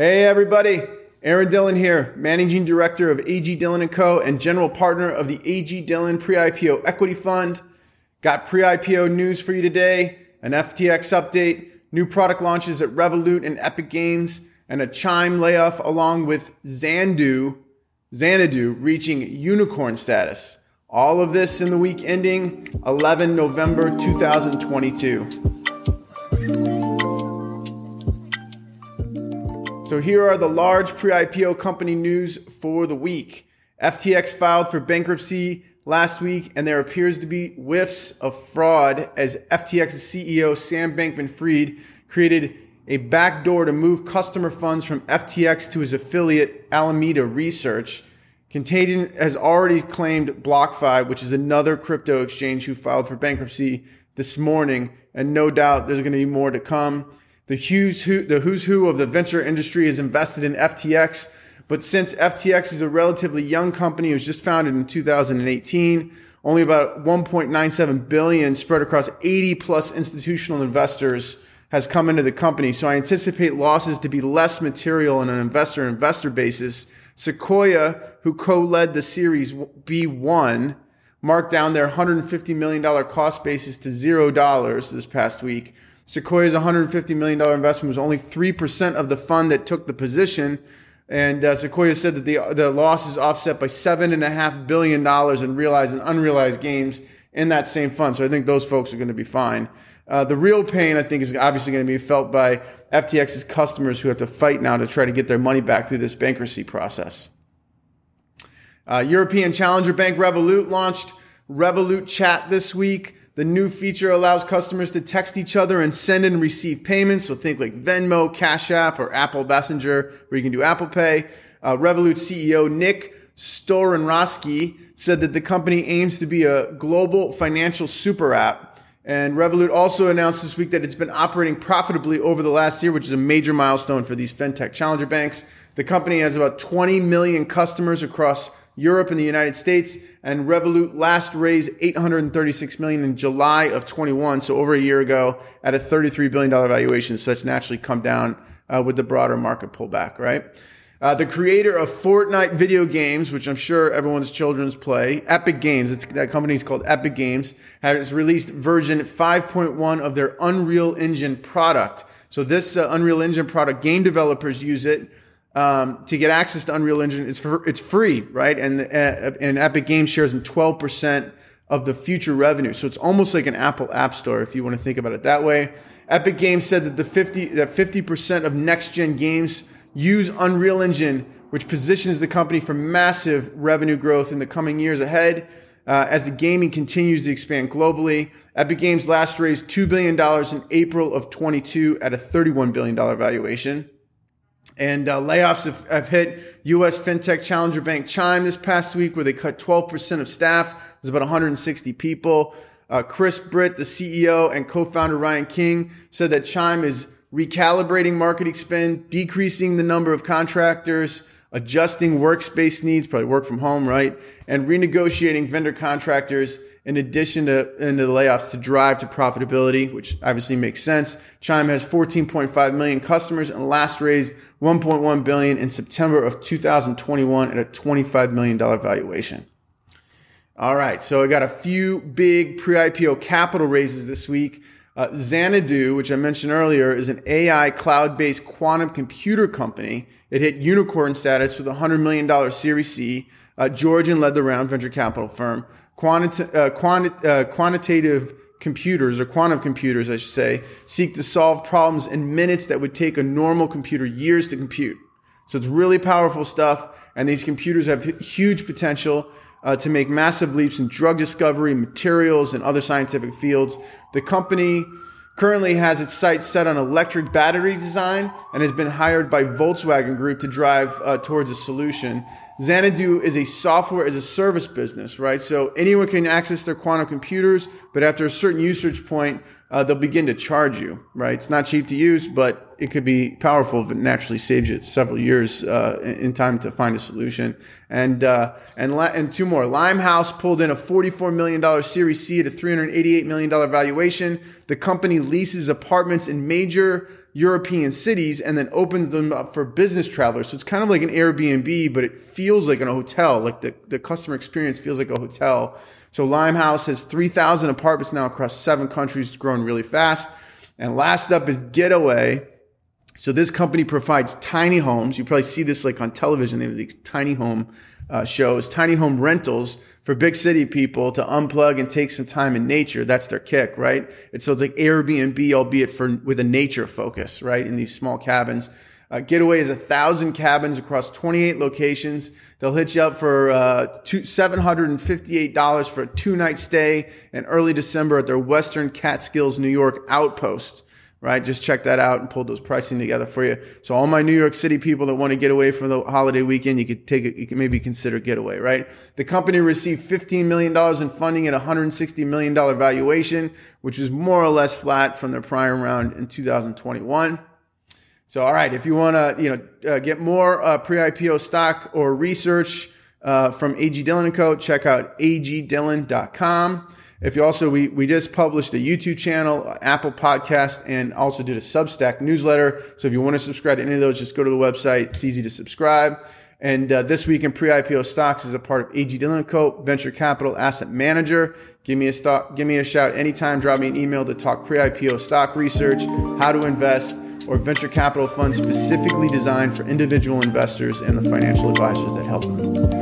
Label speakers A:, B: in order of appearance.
A: Hey everybody, Aaron Dillon here, Managing Director of AG Dillon & Co. and General Partner of the AG Dillon Pre-IPO Equity Fund. Got pre-IPO news for you today, an FTX update, new product launches at Revolut and Epic Games, and a Chime layoff along with Xanadu, Xanadu reaching unicorn status. All of this in the week ending 11 November 2022. So here are the large pre-IPO company news for the week. FTX filed for bankruptcy last week, and there appears to be whiffs of fraud as FTX's CEO Sam Bankman-Fried created a backdoor to move customer funds from FTX to his affiliate Alameda Research. Contagion has already claimed BlockFi, which is another crypto exchange who filed for bankruptcy this morning, and no doubt there's going to be more to come. The who's who, the who's who of the venture industry is invested in FTX. But since FTX is a relatively young company, it was just founded in 2018, only about 1.97 billion spread across 80 plus institutional investors has come into the company. So I anticipate losses to be less material on an investor investor basis. Sequoia, who co-led the series B1, marked down their $150 million cost basis to $0 this past week Sequoia's $150 million investment was only 3% of the fund that took the position. And uh, Sequoia said that the, the loss is offset by $7.5 billion in realized and unrealized gains in that same fund. So I think those folks are going to be fine. Uh, the real pain, I think, is obviously going to be felt by FTX's customers who have to fight now to try to get their money back through this bankruptcy process. Uh, European challenger bank Revolut launched Revolut Chat this week. The new feature allows customers to text each other and send and receive payments. So think like Venmo, Cash App, or Apple Messenger, where you can do Apple Pay. Uh, Revolut CEO Nick Storonsky said that the company aims to be a global financial super app. And Revolut also announced this week that it's been operating profitably over the last year, which is a major milestone for these fintech challenger banks. The company has about 20 million customers across Europe and the United States, and Revolut last raised 836 million in July of 21, so over a year ago, at a 33 billion dollar valuation. So that's naturally come down uh, with the broader market pullback, right? Uh, the creator of Fortnite video games, which I'm sure everyone's children's play, Epic Games, it's, that company is called Epic Games, has released version 5.1 of their Unreal Engine product. So this uh, Unreal Engine product, game developers use it um, to get access to Unreal Engine. It's for, it's free, right? And uh, and Epic Games shares in 12% of the future revenue. So it's almost like an Apple App Store if you want to think about it that way. Epic Games said that the 50 that 50% of next gen games use Unreal Engine, which positions the company for massive revenue growth in the coming years ahead. Uh, as the gaming continues to expand globally, Epic Games last raised $2 billion in April of 22 at a $31 billion valuation. And uh, layoffs have, have, hit U.S. fintech challenger bank Chime this past week, where they cut 12% of staff. There's about 160 people. Uh, Chris Britt, the CEO and co-founder Ryan King, said that Chime is recalibrating marketing spend, decreasing the number of contractors, adjusting workspace needs, probably work from home, right? And renegotiating vendor contractors in addition to into the layoffs to drive to profitability, which obviously makes sense. Chime has 14.5 million customers and last raised 1.1 billion in September of 2021 at a 25 million dollar valuation. All right, so I got a few big pre-IPO capital raises this week. Uh, Xanadu, which I mentioned earlier, is an AI cloud-based quantum computer company. It hit unicorn status with a $100 million Series C. Uh, Georgian led the round, venture capital firm. Quanti- uh, quanti- uh, quantitative computers, or quantum computers, I should say, seek to solve problems in minutes that would take a normal computer years to compute. So it's really powerful stuff, and these computers have huge potential uh, to make massive leaps in drug discovery, materials, and other scientific fields. The company currently has its sights set on electric battery design and has been hired by Volkswagen Group to drive uh, towards a solution. Xanadu is a software as a service business, right? So anyone can access their quantum computers, but after a certain usage point, uh, they'll begin to charge you, right? It's not cheap to use, but it could be powerful if it naturally saves you several years uh, in time to find a solution. And uh, and and two more. Limehome pulled in a $44 million Series C at a $388 million valuation. The company leases apartments in major European cities and then opens them up for business travelers. So it's kind of like an Airbnb, but it feels like a hotel. Like the, the customer experience feels like a hotel. So Limehome has 3,000 apartments now across seven countries. Growing really fast. And last up is Getaway. So this company provides tiny homes. You probably see this like on television. They have these tiny home uh, shows, tiny home rentals for big city people to unplug and take some time in nature. That's their kick, right? It's so it's like Airbnb, albeit for with a nature focus, right? In these small cabins. Uh, Getaway is a thousand cabins across 28 locations. They'll hit you up for uh, two, $758 for a two night stay in early December at their Western Catskills, New York outpost right? Just check that out and pull those pricing together for you. So all my New York City people that want to get away from the holiday weekend, you could take it, you can maybe consider getaway, right? The company received $15 million in funding at $160 million valuation, which is more or less flat from their prior round in 2021. So, all right, if you want to, you know, uh, get more uh, pre-IPO stock or research uh, from AG Dillon & Co., check out agdillon.com. If you also, we, we just published a YouTube channel, Apple podcast, and also did a Substack newsletter. So if you want to subscribe to any of those, just go to the website. It's easy to subscribe. And uh, this week in pre-IPO stocks is a part of AG Dillon Co. Venture Capital Asset Manager. Give me a stock, give me a shout anytime. Drop me an email to talk pre-IPO stock research, how to invest, or venture capital funds specifically designed for individual investors and the financial advisors that help them.